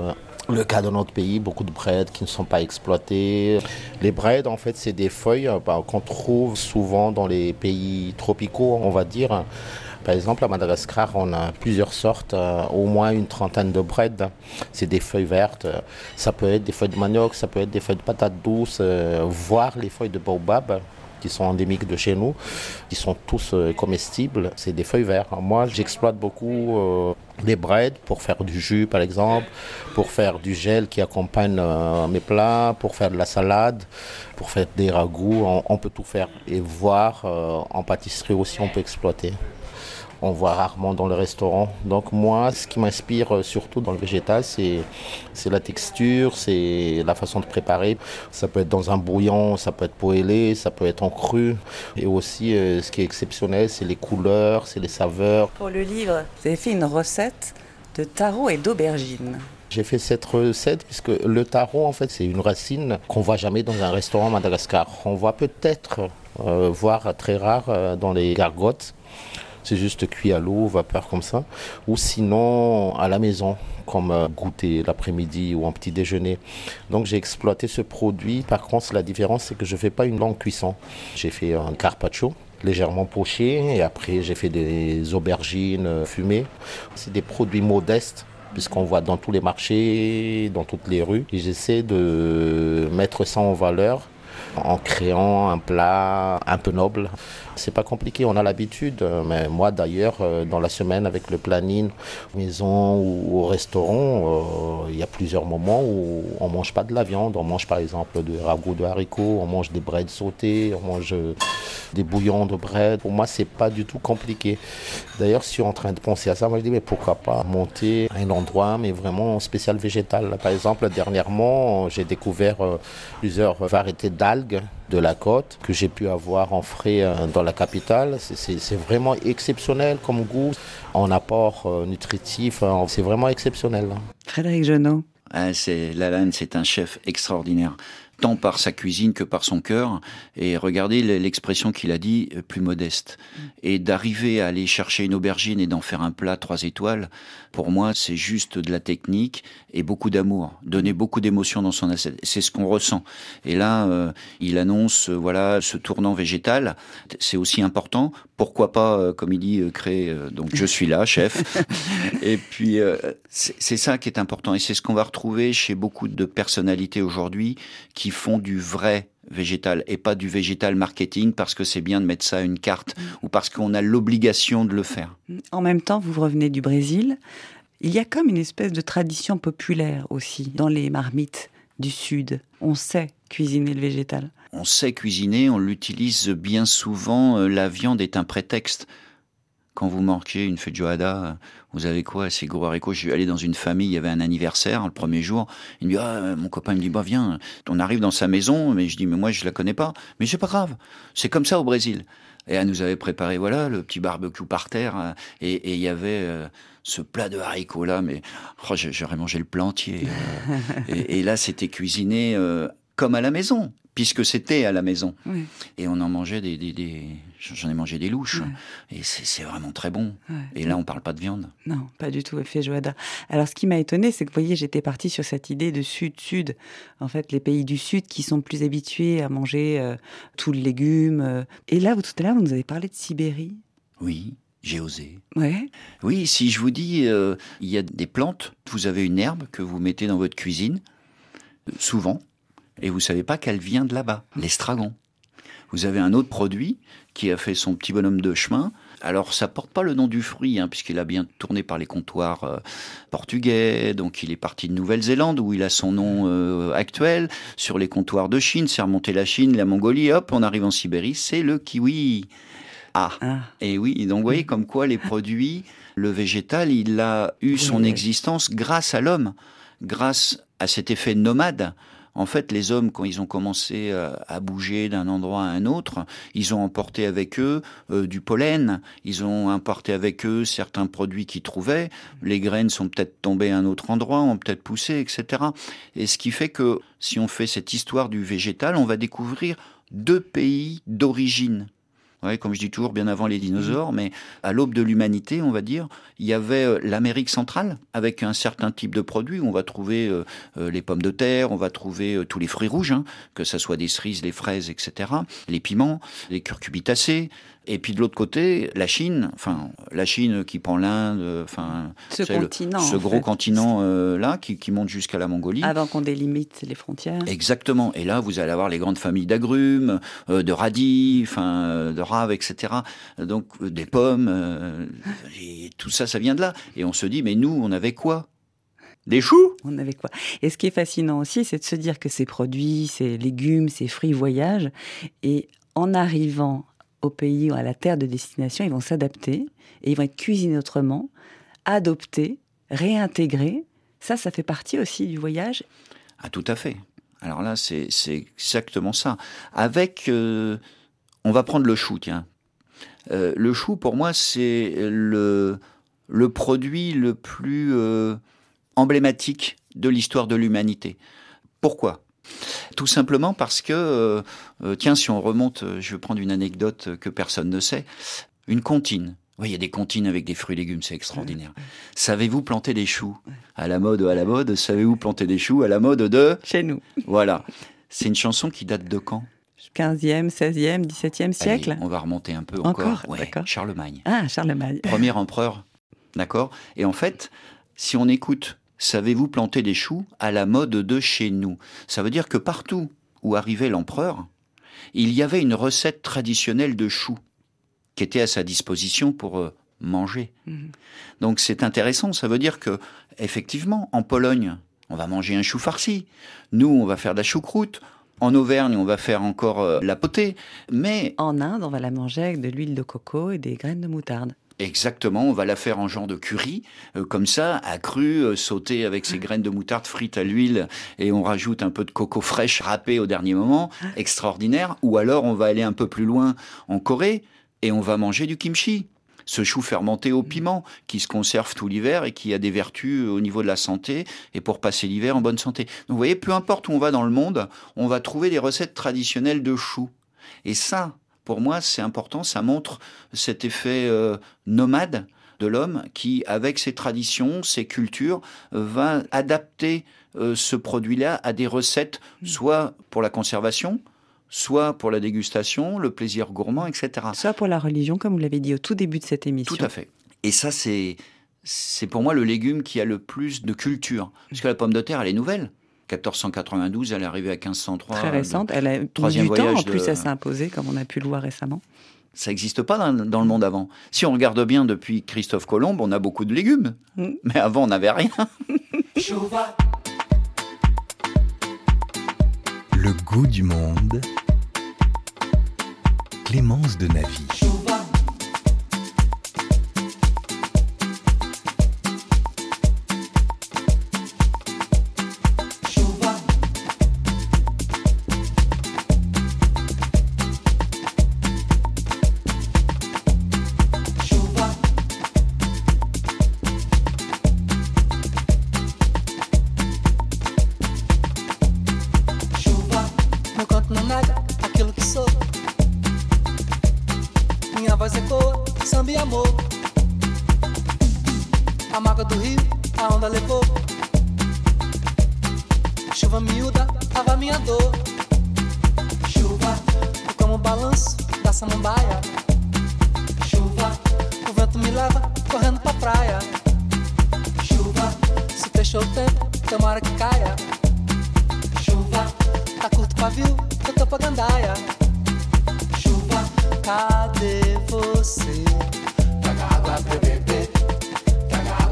le cas de notre pays, beaucoup de braides qui ne sont pas exploitées. Les braides, en fait, c'est des feuilles euh, bah, qu'on trouve souvent dans les pays tropicaux, on va dire. Par exemple, à Madagascar, on a plusieurs sortes, euh, au moins une trentaine de braides. C'est des feuilles vertes. Ça peut être des feuilles de manioc, ça peut être des feuilles de patates douces, euh, voire les feuilles de baobab qui sont endémiques de chez nous, qui sont tous euh, comestibles. C'est des feuilles vertes. Moi, j'exploite beaucoup euh, les braides pour faire du jus, par exemple, pour faire du gel qui accompagne euh, mes plats, pour faire de la salade, pour faire des ragoûts. On, on peut tout faire. Et voir euh, en pâtisserie aussi, on peut exploiter. On voit rarement dans le restaurant. Donc moi, ce qui m'inspire euh, surtout dans le végétal, c'est la texture, c'est la façon de préparer. Ça peut être dans un bouillon, ça peut être poêlé, ça peut être en cru. Et aussi, euh, ce qui est exceptionnel, c'est les couleurs, c'est les saveurs. Pour le livre, vous avez fait une recette de taro et d'aubergine. J'ai fait cette recette puisque le taro, en fait, c'est une racine qu'on voit jamais dans un restaurant à Madagascar. On voit peut-être, euh, voire très rare, euh, dans les gargotes. C'est juste cuit à l'eau, vapeur comme ça. Ou sinon, à la maison, comme euh, goûter l'après-midi ou en petit déjeuner. Donc j'ai exploité ce produit. Par contre, la différence, c'est que je ne fais pas une longue cuisson. J'ai fait un carpaccio légèrement poché et après j'ai fait des aubergines euh, fumées. C'est des produits modestes puisqu'on voit dans tous les marchés, dans toutes les rues. Et j'essaie de mettre ça en valeur en créant un plat un peu noble. C'est pas compliqué, on a l'habitude. euh, Mais moi d'ailleurs, euh, dans la semaine avec le planning, maison ou au restaurant, euh, il y a plusieurs moments où on mange pas de la viande. On mange par exemple des ragoûts de haricots, on mange des breads sautés, on mange des bouillons de bread. Pour moi, c'est pas du tout compliqué. D'ailleurs, si je suis en train de penser à ça, moi je dis mais pourquoi pas monter un endroit, mais vraiment spécial végétal? Par exemple, dernièrement, j'ai découvert plusieurs variétés d'algues de la côte que j'ai pu avoir en frais euh, dans la capitale. C'est- vraiment exceptionnel comme goût, en apport euh, nutritif. hein. C'est vraiment exceptionnel. hein. Frédéric Genot. Ah, c'est Lalanne, c'est un chef extraordinaire, tant par sa cuisine que par son cœur. Et regardez l'expression qu'il a dit, euh, plus modeste. Et d'arriver à aller chercher une aubergine et d'en faire un plat trois étoiles, pour moi, c'est juste de la technique et beaucoup d'amour. Donner beaucoup d'émotions dans son assiette. C'est ce qu'on ressent. Et là, euh, il annonce, euh, voilà, ce tournant végétal. C'est aussi important. Pourquoi pas, euh, comme il dit, créer. donc, je suis là, chef. <laughs> Et puis, c'est c'est ça qui est important. Et c'est ce qu'on va retrouver chez beaucoup de personnalités aujourd'hui qui font du vrai végétal et pas du végétal marketing parce que c'est bien de mettre ça à une carte ou parce qu'on a l'obligation de le faire. En même temps, vous revenez du Brésil. Il y a comme une espèce de tradition populaire aussi dans les marmites du Sud. On sait cuisiner le végétal. On sait cuisiner, on l'utilise bien souvent. euh, La viande est un prétexte. Quand vous mangez une feijoada, vous avez quoi? C'est gros haricots. Je suis allé dans une famille, il y avait un anniversaire le premier jour. Il me dit, ah, mon copain me dit, bah viens. On arrive dans sa maison, mais je dis, mais moi je la connais pas. Mais c'est pas grave. C'est comme ça au Brésil. Et elle nous avait préparé, voilà, le petit barbecue par terre. Et et il y avait euh, ce plat de haricots là, mais oh, j'aurais mangé le plat entier. euh. <laughs> et, et là, c'était cuisiné euh, comme à la maison, puisque c'était à la maison. Oui. Et on en mangeait des, des, des- j'en ai mangé des louches. Et c'est vraiment très bon. Ouais. Et là, on parle pas de viande. Non, pas du tout, effet Joada. Alors, ce qui m'a étonné, c'est que, vous voyez, j'étais partie sur cette idée de Sud-Sud. En fait, les pays du Sud qui sont plus habitués à manger euh, tout le légume. euh. Et là, vous, tout à l'heure, vous nous avez parlé de Sibérie. Oui, j'ai osé. Ouais. Oui, si je vous dis, euh, il y a des plantes, vous avez une herbe que vous mettez dans votre cuisine, souvent, et vous savez pas qu'elle vient de là-bas, l'estragon. Vous avez un autre produit qui a fait son petit bonhomme de chemin. Alors, ça porte pas le nom du fruit, hein, puisqu'il a bien tourné par les comptoirs euh, portugais. Donc, il est parti de Nouvelle-Zélande, où il a son nom euh, actuel. Sur les comptoirs de Chine, c'est remonté la Chine, la Mongolie. Hop, on arrive en Sibérie, c'est le kiwi. Ah, Ah, et oui, donc vous voyez comme quoi les produits, le végétal, il a eu son oui. existence grâce à l'homme, grâce à cet effet nomade. En fait, les hommes, quand ils ont commencé à, à bouger d'un endroit à un autre, ils ont emporté avec eux euh, du pollen, ils ont emporté avec eux certains produits qu'ils trouvaient. Les graines sont peut-être tombées à un autre endroit, ont peut-être poussé, etc. Et ce qui fait que si on fait cette histoire du végétal, on va découvrir deux pays d'origine. Ouais, comme je dis toujours, bien avant les dinosaures, mais à l'aube de l'humanité, on va dire, il y avait euh, l'Amérique centrale avec un certain type de produits. On va trouver euh, euh, les pommes de terre, on va trouver euh, tous les fruits rouges, hein, que ça soit des cerises, les fraises, etc. Les piments, les curcubitacées. Et puis de l'autre côté, la Chine, enfin la Chine qui prend l'Inde, enfin ce le- gros fait. continent euh, là qui, qui monte jusqu'à la Mongolie. Avant qu'on délimite les frontières. Exactement. Et là, vous allez avoir les grandes familles d'agrumes, euh, de radis, enfin, euh, de raves, etc. Donc, des pommes, et tout ça, ça vient de là. Et on se dit, mais nous, on avait quoi? Des choux? On avait quoi? Et ce qui est fascinant aussi, c'est de se dire que ces produits, ces légumes, ces fruits voyagent. Et en arrivant au pays ou à la terre de destination, ils vont s'adapter et ils vont être cuisinés autrement, adoptés, réintégrés. Ça, ça fait partie aussi du voyage. Ah, tout à fait. Alors là, c'est exactement ça. Avec, euh, on va prendre le chou, tiens. Euh, le chou, pour moi, c'est le, le produit le plus euh, emblématique de l'histoire de l'humanité. Pourquoi? Tout simplement parce que, euh, euh, tiens, si on remonte, euh, je vais prendre une anecdote que personne ne sait, une comptine. Oui, il y a des comptines avec des fruits et légumes, c'est extraordinaire. Savez-vous planter des choux? À la mode, à la mode, savez-vous planter des choux À la mode de... Chez nous. Voilà. C'est une chanson qui date de quand? 15e, 16e, 17e siècle. Allez, on va remonter un peu encore. Encore, Ouais, d'accord. Charlemagne. Ah, Charlemagne. Premier empereur. D'accord Et en fait, si on écoute Savez-vous planter des choux à la mode de chez nous? Ça veut dire que partout où arrivait l'empereur, il y avait une recette traditionnelle de choux qui était à sa disposition pour euh, manger. Mhm. Donc c'est intéressant, ça veut dire que effectivement en Pologne, on va manger un chou farci. Nous, on va faire de la choucroute. En Auvergne, on va faire encore euh, la potée. Mais En Inde, on va la manger avec de l'huile de coco et des graines de moutarde. Exactement, on va la faire en genre de curry, euh, comme ça, accru, euh, sauté avec ses graines de moutarde frites à l'huile, et on rajoute un peu de coco fraîche râpé au dernier moment, extraordinaire. Ou alors on va aller un peu plus loin en Corée, et on va manger du kimchi, ce chou fermenté au piment, qui se conserve tout l'hiver et qui a des vertus au niveau de la santé, et pour passer l'hiver en bonne santé. Donc vous voyez, peu importe où on va dans le monde, on va trouver des recettes traditionnelles de choux. Et ça, pour moi, c'est important, ça montre cet effet euh, nomade de l'homme qui, avec ses traditions, ses cultures, euh, va adapter euh, ce produit-là à des recettes, soit pour la conservation, soit pour la dégustation, le plaisir gourmand, etc. Soit pour la religion, comme vous l'avez dit au tout début de cette émission. Tout à fait. Et ça, c'est c'est pour moi le légume qui a le plus de culture. Parce que la pomme de terre, elle est nouvelle. 1492, elle est arrivée à 1503. Très récente. Elle a troisième du temps en voyage plus de- à s'imposer, comme on a pu le voir récemment. Ça n'existe pas dans, dans le monde avant. Si on regarde bien depuis Christophe Colomb, on a beaucoup de légumes. Mm. Mais avant, on n'avait rien. <laughs> Le goût du monde. Clémence de Navy. A mágoa do rio, a onda levou. Chuva miúda, lava minha dor. Chuva, como o balanço da samambaia. Chuva, o vento me leva correndo pra praia. Chuva, se fechou o tempo, tomara que caia. Chuva, tá curto pavio, eu tô pra gandaia. Chuva, cadê você? Traga água pra beber,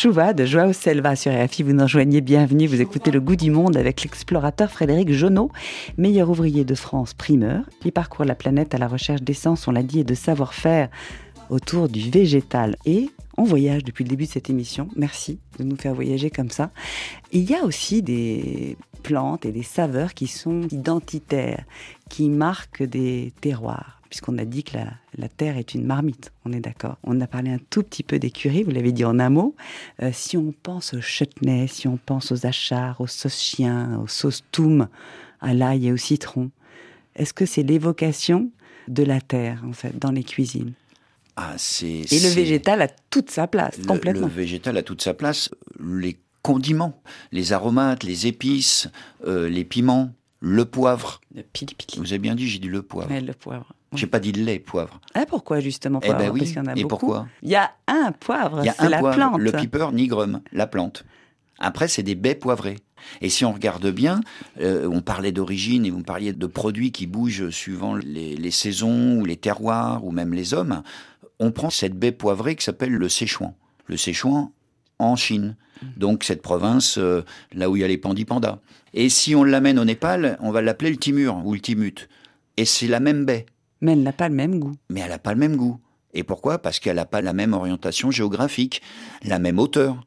Chouva de Joao Selva sur RFI. Vous nous rejoignez, bienvenue. Vous écoutez Le Goût du Monde avec l'explorateur Frédéric Jonot, meilleur ouvrier de France primeur, qui parcourt la planète à la recherche d'essence, on l'a dit, et de savoir-faire autour du végétal. Et on voyage depuis le début de cette émission. Merci de nous faire voyager comme ça. Il y a aussi des plantes et des saveurs qui sont identitaires, qui marquent des terroirs. Puisqu'on a dit que la, la terre est une marmite, on est d'accord. On a parlé un tout petit peu d'écurie, vous l'avez dit en un mot. Euh, si on pense au chutney, si on pense aux achars, aux sauces chiens, aux sauces toum, à l'ail et au citron, est-ce que c'est l'évocation de la terre, en fait, dans les cuisines? Ah, c'est, Et le végétal a toute sa place, le- complètement. Le végétal a toute sa place. Les condiments, les aromates, les épices, euh, les piments, le poivre. Le pili-pili. Vous avez bien dit, j'ai dit le poivre. Ouais, le poivre. J'ai pas dit le lait, poivre. Ah, pourquoi justement Eh poivre? ben oui. Parce qu'il y en a Et beaucoup. pourquoi? Il y a un poivre, c'est la poivre, plante. le piper nigrum, la plante. Après, c'est des baies poivrées. Et si on regarde bien, euh, on parlait d'origine et vous parliez de produits qui bougent suivant les, les saisons ou les terroirs ou même les hommes. On prend cette baie poivrée qui s'appelle le Sichuan. Le Sichuan en Chine. Donc cette province, euh, là où il y a les pandas. Et si on l'amène au Népal, on va l'appeler le Timur ou le Timut. Et c'est la même baie Mais elle n'a pas le même goût. mais elle n'a pas le même goût. Et pourquoi? Parce qu'elle n'a pas la même orientation géographique, la même hauteur.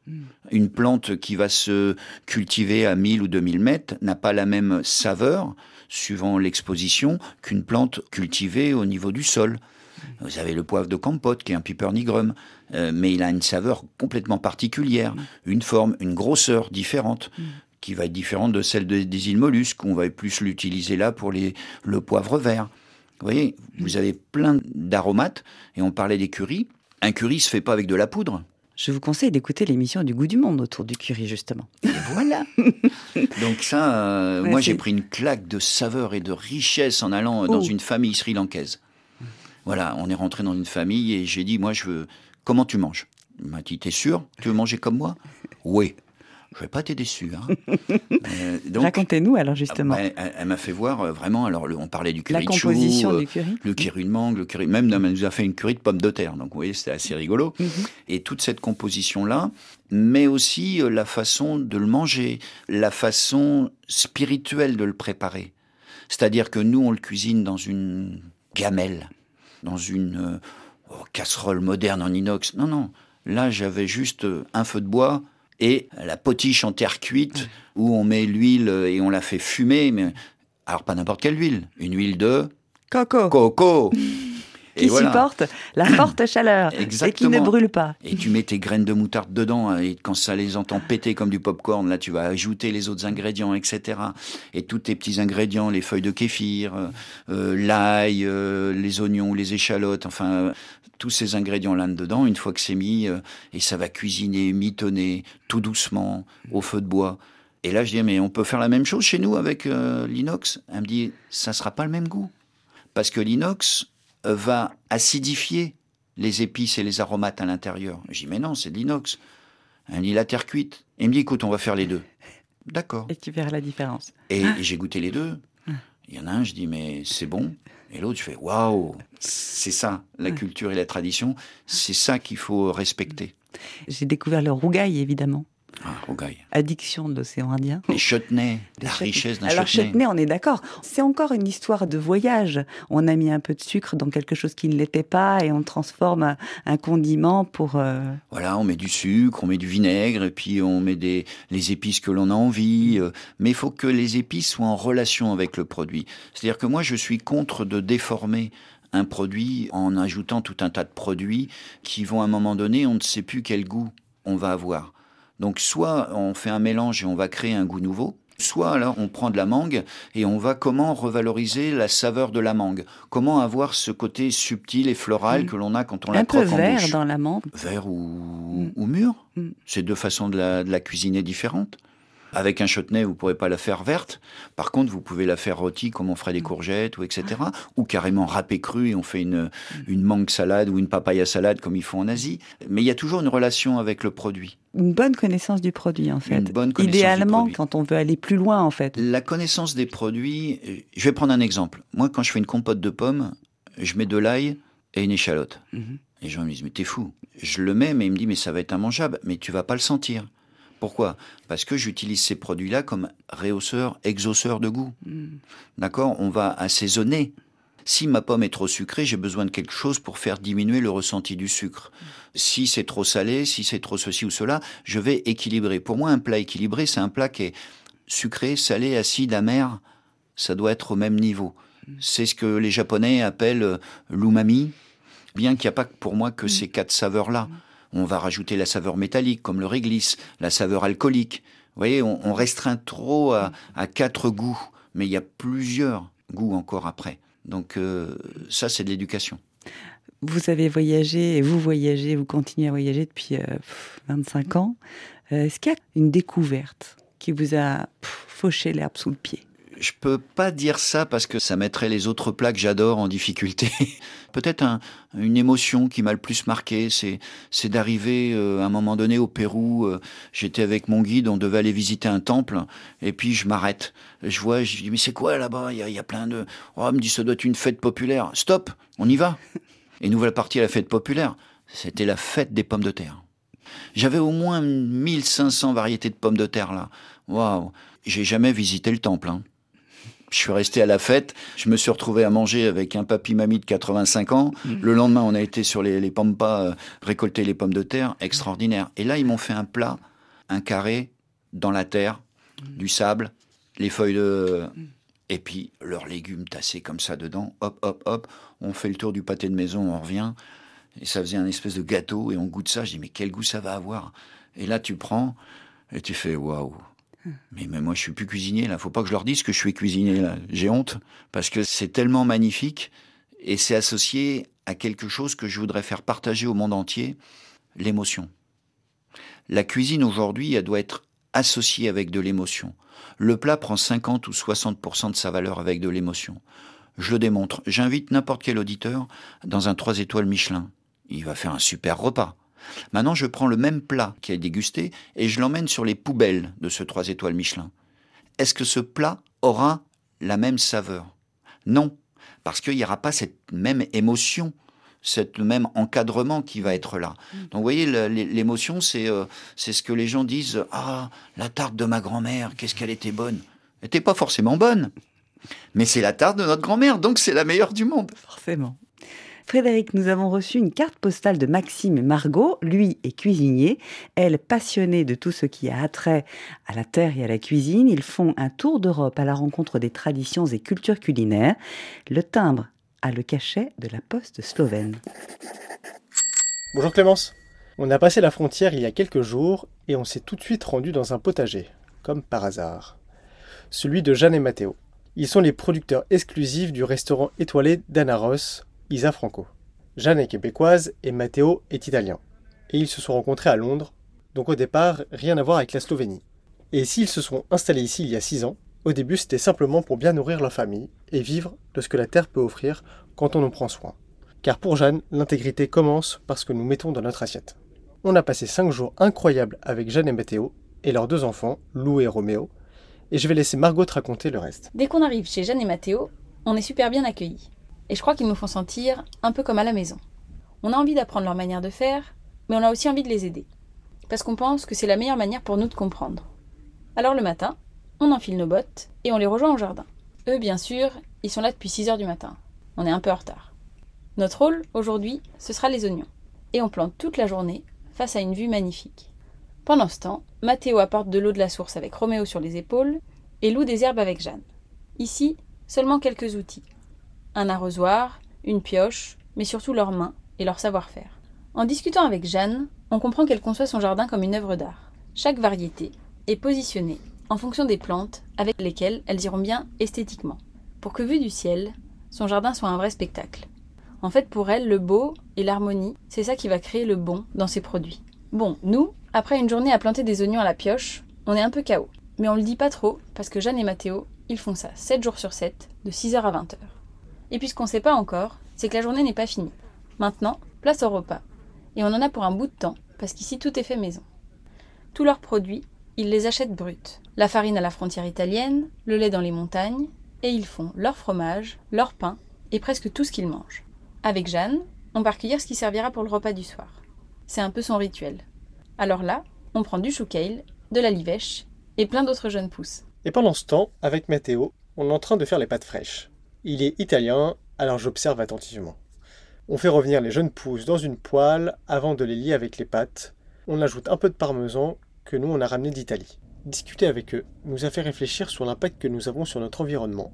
Une plante qui va se cultiver à 1000 ou 2000 mètres n'a pas la même saveur, suivant l'exposition, qu'une plante cultivée au niveau du sol. Vous avez le poivre de Campote, qui est un piper nigrum, euh, mais il a une saveur complètement particulière, une forme, une grosseur différente, qui va être différente de celle de- des îles mollusques. On va plus l'utiliser là pour les, le poivre vert. Vous voyez, vous avez plein d'aromates, et on parlait des currys. Un curry se fait pas avec de la poudre. Je vous conseille d'écouter l'émission du goût du monde autour du curry, justement. Et voilà. <laughs> Donc ça, euh, Ouais, moi j'ai pris une claque de saveur et de richesse en allant dans Oh. une famille sri-lankaise. Voilà, on est rentré dans une famille et j'ai dit, moi je veux, comment tu manges? Il m'a dit, t'es sûr Tu veux manger comme moi? Oui. Je vais pas t'aider déçu. Hein. <laughs> Euh, Racontez-nous alors, justement, elle, elle m'a fait voir euh, vraiment, alors le- on parlait du curry la de chou, composition euh, du curry. le curry de mangue, le curry, même elle nous a fait une curry de pommes de terre. Donc vous voyez, c'était assez rigolo. Mhm. Et toute cette composition-là, mais aussi la façon de le manger, la façon spirituelle de le préparer. C'est-à-dire que nous, on le cuisine dans une gamelle, dans une oh, casserole moderne en inox. Non, non. Là, j'avais juste un feu de bois et la potiche en terre cuite où on met l'huile et on la fait fumer. Mais alors pas n'importe quelle huile, une huile de Coco, coco. <laughs> qui supporte la forte chaleur et qui ne Exactement. brûle pas. Et tu mets tes graines de moutarde dedans, hein, et quand ça les entend péter comme du popcorn, là tu vas ajouter les autres ingrédients, etc. Et tous tes petits ingrédients, les feuilles de kéfir, euh, euh, l'ail, euh, les oignons, les échalotes, enfin tous ces ingrédients là dedans, une fois que c'est mis, euh, et ça va cuisiner, mitonner, tout doucement, au feu de bois. Et là je dis mais on peut faire la même chose chez nous avec euh, l'inox? Elle me dit ça sera pas le même goût parce que l'inox euh, va acidifier les épices et les aromates à l'intérieur. Je dis, mais non, c'est de l'inox. Elle me dit, la terre cuite. Et me dit, écoute, on va faire les deux. D'accord. Et tu verras la différence. Et, et j'ai goûté les deux. Il y en a un, je dis, mais c'est bon. Et l'autre, je fais, waouh, c'est ça, la culture et la tradition. C'est ça qu'il faut respecter. J'ai découvert le rougail, évidemment. Ah. Addiction de l'océan Indien. Les chutneys, Les la chutneys. richesse d'un Alors, chutney. chutney, on est d'accord. C'est encore une histoire de voyage. On a mis un peu de sucre dans quelque chose qui ne l'était pas et on transforme un, un condiment pour. euh, Voilà, on met du sucre, on met du vinaigre, et puis on met des, les épices que l'on a envie. euh, mais il faut que les épices soient en relation avec le produit. C'est-à-dire que moi, je suis contre de déformer un produit en ajoutant tout un tas de produits qui vont à un moment donné, on ne sait plus quel goût on va avoir. Donc soit on fait un mélange et on va créer un goût nouveau, soit alors on prend de la mangue et on va comment revaloriser la saveur de la mangue, comment avoir ce côté subtil et floral Mm. que l'on a quand on un la peu croque en vert bouche dans la menthe. vert ou, Mm. ou mûr. Mm. C'est deux façons de la, de la cuisiner différentes. Avec un chutney, vous pourrez pas la faire verte. Par contre, vous pouvez la faire rôtie comme on ferait des courgettes ou etc. Ou carrément râpée crue et on fait une, une mangue salade ou une papaya salade comme ils font en Asie. Mais il y a toujours une relation avec le produit. Une bonne connaissance du produit, en fait. Une bonne connaissance du Idéalement, produit. quand on veut aller plus loin, en fait. La connaissance des produits, euh, je vais prendre un exemple. Moi, quand je fais une compote de pommes, je mets de l'ail et une échalote. Mhm. Les gens me disent, mais t'es fou. Je le mets, mais il me dit, mais ça va être immangeable, mais tu vas pas le sentir. Pourquoi? Parce que j'utilise ces produits-là comme réhausseurs, exauceurs de goût. Mm. D'accord? On va assaisonner. Si ma pomme est trop sucrée, j'ai besoin de quelque chose pour faire diminuer le ressenti du sucre. Si c'est trop salé, si c'est trop ceci ou cela, je vais équilibrer. Pour moi, un plat équilibré, c'est un plat qui est sucré, salé, acide, amer. Ça doit être au même niveau. C'est ce que les Japonais appellent euh, l'umami, bien qu'il n'y a pas pour moi que ces quatre saveurs-là. On va rajouter la saveur métallique, comme le réglisse, la saveur alcoolique. Vous voyez, on, restreint trop à, quatre goûts, mais il y a plusieurs goûts encore après. Donc euh, ça, c'est de l'éducation. Vous avez voyagé, et vous voyagez, vous continuez à voyager depuis euh, pff, 25 ans. Euh, Est-ce qu'il y a une découverte qui vous a fauché l'herbe sous le pied? Je peux pas dire ça parce que ça mettrait les autres plats que j'adore en difficulté. <laughs> Peut-être un- une émotion qui m'a le plus marqué, c'est d'arriver euh, à un moment donné au Pérou. euh, J'étais avec mon guide, on devait aller visiter un temple, et puis je m'arrête. Je vois, je dis mais c'est quoi là-bas? Il y, a- il y a plein de. Oh, il me dit ça doit être une fête populaire. Stop, on y va. Et nous voilà partis à la fête populaire. C'était la fête des pommes de terre. J'avais au moins 1500 variétés de pommes de terre là. Waouh J'ai jamais visité le temple. hein. Je suis resté à la fête. Je me suis retrouvé à manger avec un papy-mamie de 85 ans. Le lendemain, on a été sur les, les pampas euh, récolter les pommes de terre. Extraordinaire. Et là, ils m'ont fait un plat, un carré, dans la terre, du sable, les feuilles de... Et puis leurs légumes tassés comme ça dedans, hop, hop, hop. On fait le tour du pâté de maison, on revient. Et ça faisait un espèce de gâteau et on goûte ça. Je dis, mais quel goût ça va avoir? Et là, tu prends et tu fais, waouh. Mais, mais moi, je suis plus cuisinier là. Faut pas que je leur dise que je suis cuisinier là. J'ai honte parce que c'est tellement magnifique et c'est associé à quelque chose que je voudrais faire partager au monde entier, l'émotion. La cuisine aujourd'hui, elle doit être associée avec de l'émotion. Le plat prend 50 ou 60% de sa valeur avec de l'émotion. Je le démontre. J'invite n'importe quel auditeur dans un 3 étoiles Michelin. Il va faire un super repas. Maintenant, je prends le même plat qui est dégusté et je l'emmène sur les poubelles de ce 3 étoiles Michelin. Est-ce que ce plat aura la même saveur? Non, parce qu'il n'y aura pas cette même émotion, cet même encadrement qui va être là. Donc vous voyez, l'émotion, c'est euh, c'est ce que les gens disent, ah, la tarte de ma grand-mère, qu'est-ce qu'elle était bonne. Elle n'était pas forcément bonne, mais c'est la tarte de notre grand-mère, donc c'est la meilleure du monde. Forcément. Frédéric, nous avons reçu une carte postale de Maxime et Margot. Lui est cuisinier, elle passionnée de tout ce qui a attrait à la terre et à la cuisine. Ils font un tour d'Europe à la rencontre des traditions et cultures culinaires. Le timbre a le cachet de la poste slovène. Bonjour Clémence. On a passé la frontière il y a quelques jours et on s'est tout de suite rendu dans un potager, comme par hasard. Celui de Jeanne et Matteo. Ils sont les producteurs exclusifs du restaurant étoilé d'Anaros, Isa Franco. Jeanne est québécoise et Matteo est italien. Et ils se sont rencontrés à Londres, donc au départ, rien à voir avec la Slovénie. Et s'ils se sont installés ici il y a 6 ans, au début c'était simplement pour bien nourrir leur famille et vivre de ce que la terre peut offrir quand on en prend soin. Car pour Jeanne, l'intégrité commence par ce que nous mettons dans notre assiette. On a passé 5 jours incroyables avec Jeanne et Matteo et leurs deux enfants, Lou et Roméo, et je vais laisser Margot te raconter le reste. Dès qu'on arrive chez Jeanne et Mathéo, on est super bien accueillis. Et je crois qu'ils nous font sentir un peu comme à la maison. On a envie d'apprendre leur manière de faire, mais on a aussi envie de les aider. Parce qu'on pense que c'est la meilleure manière pour nous de comprendre. Alors le matin, on enfile nos bottes et on les rejoint au jardin. Eux, bien sûr, ils sont là depuis 6 heures du matin. On est un peu en retard. Notre rôle, aujourd'hui, ce sera les oignons. Et on plante toute la journée face à une vue magnifique. Pendant ce temps, Mathéo apporte de l'eau de la source avec Roméo sur les épaules et Lou des herbes avec Jeanne. Ici, seulement quelques outils. Un arrosoir, une pioche, mais surtout leurs mains et leur savoir-faire. En discutant avec Jeanne, on comprend qu'elle conçoit son jardin comme une œuvre d'art. Chaque variété est positionnée en fonction des plantes avec lesquelles elles iront bien esthétiquement, pour que vu du ciel, son jardin soit un vrai spectacle. En fait, pour elle, le beau et l'harmonie, c'est ça qui va créer le bon dans ses produits. Bon, nous, après une journée à planter des oignons à la pioche, on est un peu KO. Mais on le dit pas trop, parce que Jeanne et Mathéo, ils font ça 7 jours sur 7, de 6h à 20h. Et puis qu'on sait pas encore, c'est que la journée n'est pas finie. Maintenant, place au repas. Et on en a pour un bout de temps, parce qu'ici tout est fait maison. Tous leurs produits, ils les achètent bruts. La farine à la frontière italienne, le lait dans les montagnes, et ils font leur fromage, leur pain, et presque tout ce qu'ils mangent. Avec Jeanne, on part cueillir ce qui servira pour le repas du soir. C'est un peu son rituel. Alors là, on prend du chou kale, de la livèche, et plein d'autres jeunes pousses. Et pendant ce temps, avec Matteo, on est en train de faire les pâtes fraîches. Il est italien, alors j'observe attentivement. On fait revenir les jeunes pousses dans une poêle avant de les lier avec les pâtes. On ajoute un peu de parmesan que nous on a ramené d'Italie. Discuter avec eux nous a fait réfléchir sur l'impact que nous avons sur notre environnement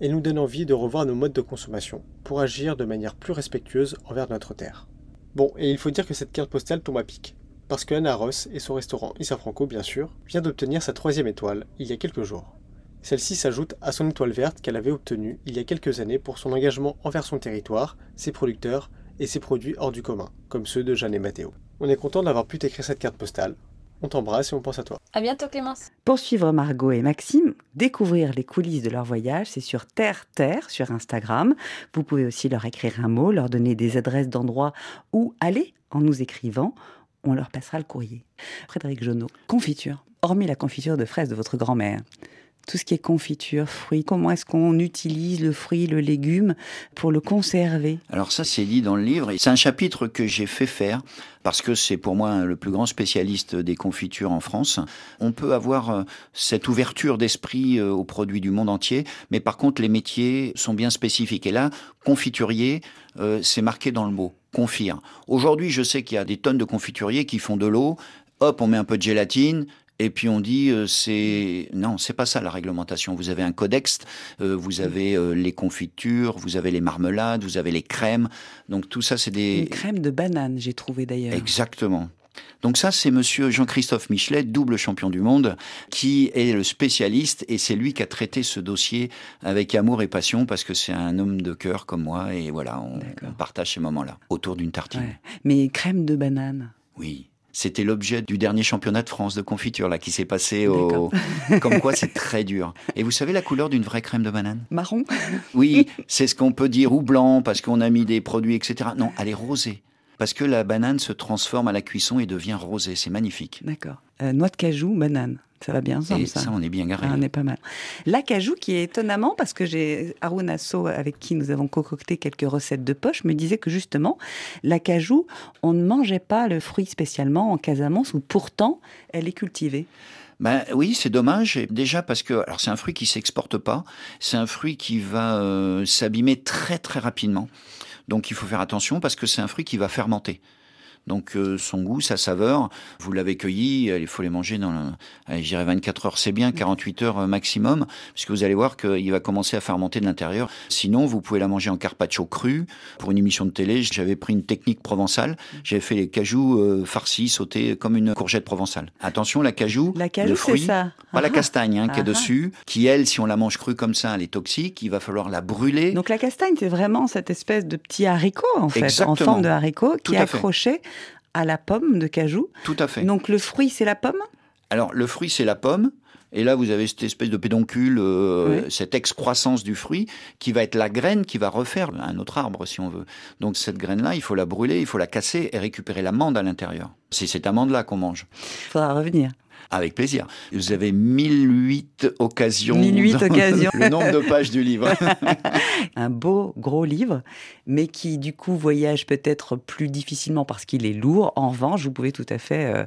et nous donne envie de revoir nos modes de consommation pour agir de manière plus respectueuse envers notre terre. Bon, et il faut dire que cette carte postale tombe à pic. Parce que Anna Ross et son restaurant Issa Franco, bien sûr, vient d'obtenir sa troisième étoile il y a quelques jours. Celle-ci s'ajoute à son étoile verte qu'elle avait obtenue il y a quelques années pour son engagement envers son territoire, ses producteurs et ses produits hors du commun, comme ceux de Jeanne et Matteo. On est content d'avoir pu t'écrire cette carte postale. On t'embrasse et on pense à toi. À bientôt Clémence. Pour suivre Margot et Maxime, découvrir les coulisses de leur voyage, c'est sur Terre Terre sur Instagram. Vous pouvez aussi leur écrire un mot, leur donner des adresses d'endroits où aller en nous écrivant. On leur passera le courrier. Frédéric Jonot, confiture. Hormis la confiture de fraises de votre grand-mère, tout ce qui est confiture, fruits, comment est-ce qu'on utilise le fruit, le légume pour le conserver? Alors ça, c'est dit dans le livre. C'est un chapitre que j'ai fait faire parce que c'est pour moi le plus grand spécialiste des confitures en France. On peut avoir euh, cette ouverture d'esprit euh, aux produits du monde entier, mais par contre, les métiers sont bien spécifiques. Et là, confiturier, euh, c'est marqué dans le mot, confire. Aujourd'hui, je sais qu'il y a des tonnes de confituriers qui font de l'eau, hop, on met un peu de gélatine, Et puis on dit euh, c'est non, c'est pas ça la réglementation. Vous avez un codex, euh, vous avez euh, les confitures, vous avez les marmelades, vous avez les crèmes. Donc tout ça c'est des Une crème de banane, j'ai trouvé d'ailleurs. Exactement. Donc ça, c'est monsieur Jean-Christophe Michelet, double champion du monde, qui est le spécialiste et c'est lui qui a traité ce dossier avec amour et passion parce que c'est un homme de cœur comme moi et voilà, on, on partage ces moments-là autour d'une tartine. Ouais. Mais crème de banane. Oui. C'était l'objet du dernier championnat de France de confiture là qui s'est passé au. <laughs> Comme quoi, c'est très dur. Et vous savez la couleur d'une vraie crème de banane? Marron Oui, <laughs> c'est ce qu'on peut dire ou blanc parce qu'on a mis des produits, etc. Non, elle est rosée parce que la banane se transforme à la cuisson et devient rosée. C'est magnifique. D'accord. Euh, noix de cajou, banane. Ça va bien ensemble, Et ça. ça, on est bien garé. Ah, on est pas mal. L'acajou, qui est étonnamment, parce que j'ai Haroun Asso, avec qui nous avons concocté quelques recettes de poche, me disait que justement, l'acajou, on ne mangeait pas le fruit spécialement en Casamance, où pourtant elle est cultivée. Ben oui, c'est dommage. Déjà parce que alors c'est un fruit qui s'exporte pas. C'est un fruit qui va euh, s'abîmer très très rapidement. Donc il faut faire attention parce que c'est un fruit qui va fermenter. Donc euh, son goût, sa saveur, vous l'avez cueilli, euh, il faut les manger dans, le, allez, je dirais 24 heures, c'est bien, 48 heures euh, maximum, puisque vous allez voir qu'il va commencer à fermenter de l'intérieur. Sinon, vous pouvez la manger en carpaccio cru. Pour une émission de télé, j'avais pris une technique provençale. J'avais fait les cajous euh, farcis, sautés comme une courgette provençale. Attention, la cajou, La cajou, le c'est fruit, ça. pas la Ah. castagne hein, qui est Ah. dessus, qui elle, si on la mange crue comme ça, elle est toxique. Il va falloir la brûler. Donc la castagne, c'est vraiment cette espèce de petit haricot, en fait, Exactement. en forme de haricot, Tout qui est fait. À la pomme de cajou. Tout à fait. Donc le fruit, c'est la pomme? Alors, le fruit, c'est la pomme. Et là, vous avez cette espèce de pédoncule, euh, Oui. cette excroissance du fruit, qui va être la graine qui va refaire un autre arbre, si on veut. Donc, cette graine-là, il faut la brûler, il faut la casser et récupérer l'amande à l'intérieur. C'est cette amande-là qu'on mange. Il faudra revenir. Avec plaisir. Vous avez 1008 occasions. 1008 dans occasions. Le nombre de pages du livre. <laughs> un beau gros livre, mais qui du coup voyage peut-être plus difficilement parce qu'il est lourd. En revanche, vous pouvez tout à fait euh,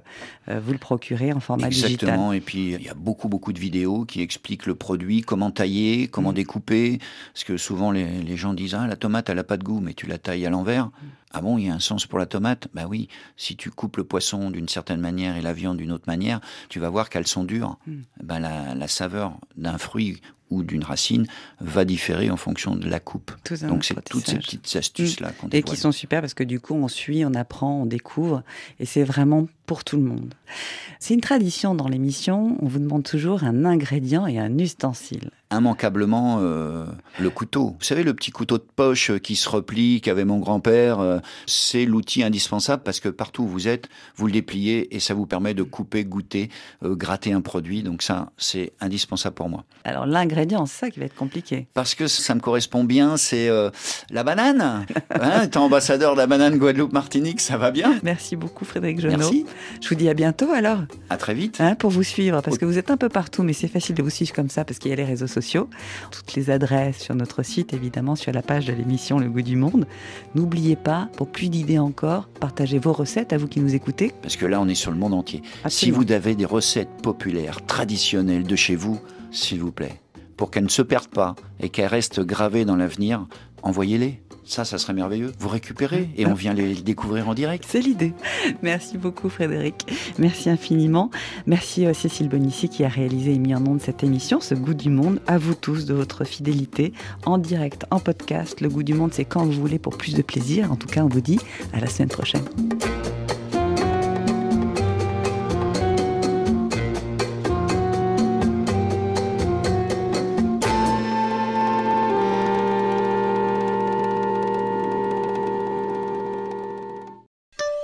euh, vous le procurer en format digital. Exactement. Et puis, il y a beaucoup, beaucoup de vidéos qui expliquent le produit, comment tailler, comment découper. Parce que souvent, les, les gens disent Ah, la tomate, elle n'a pas de goût, mais tu la tailles à l'envers. Ah bon, il y a un sens pour la tomate? Bah oui, si tu coupes le poisson d'une certaine manière et la viande d'une autre manière, tu vas voir qu'elles sont dures. Ben, la, la saveur d'un fruit ou d'une racine va différer en fonction de la coupe. Tout Donc, c'est toutes ces petites astuces-là qu'on Et qui sont super parce que du coup, on suit, on apprend, on découvre. Et c'est vraiment pour tout le monde. C'est une tradition dans l'émission. On vous demande toujours un ingrédient et un ustensile. immanquablement euh, le couteau. Vous savez, le petit couteau de poche qui se replie, qu'avait mon grand-père, euh, c'est l'outil indispensable parce que partout où vous êtes, vous le dépliez et ça vous permet de couper, goûter, euh, gratter un produit. Donc ça, c'est indispensable pour moi. Alors l'ingrédient, c'est ça qui va être compliqué. Parce que ça me correspond bien, c'est la banane. <laughs> Hein, T'es ambassadeur de la banane Guadeloupe-Martinique, ça va bien? Merci beaucoup Frédéric Genot. Merci. Je vous dis à bientôt alors. À très vite. Hein, pour vous suivre, parce que vous êtes un peu partout, mais c'est facile de vous suivre comme ça, parce qu'il y a les réseaux sociaux. Toutes les adresses sur notre site, évidemment, sur la page de l'émission Le Goût du Monde. N'oubliez pas, pour plus d'idées encore, partagez vos recettes à vous qui nous écoutez. Parce que là, on est sur le monde entier. Si vous avez des recettes populaires, traditionnelles de chez vous, s'il vous plaît, pour qu'elles ne se perdent pas et qu'elles restent gravées dans l'avenir, envoyez-les. Ça, ça serait merveilleux. Vous récupérez et on vient les découvrir en direct. C'est l'idée. Merci beaucoup Frédéric. Merci infiniment. Merci à Cécile Bonissi qui a réalisé et mis en onde cette émission, Ce Goût du Monde. À vous tous de votre fidélité, en direct, en podcast. Le Goût du Monde, c'est quand vous voulez pour plus de plaisir. En tout cas, on vous dit à la semaine prochaine.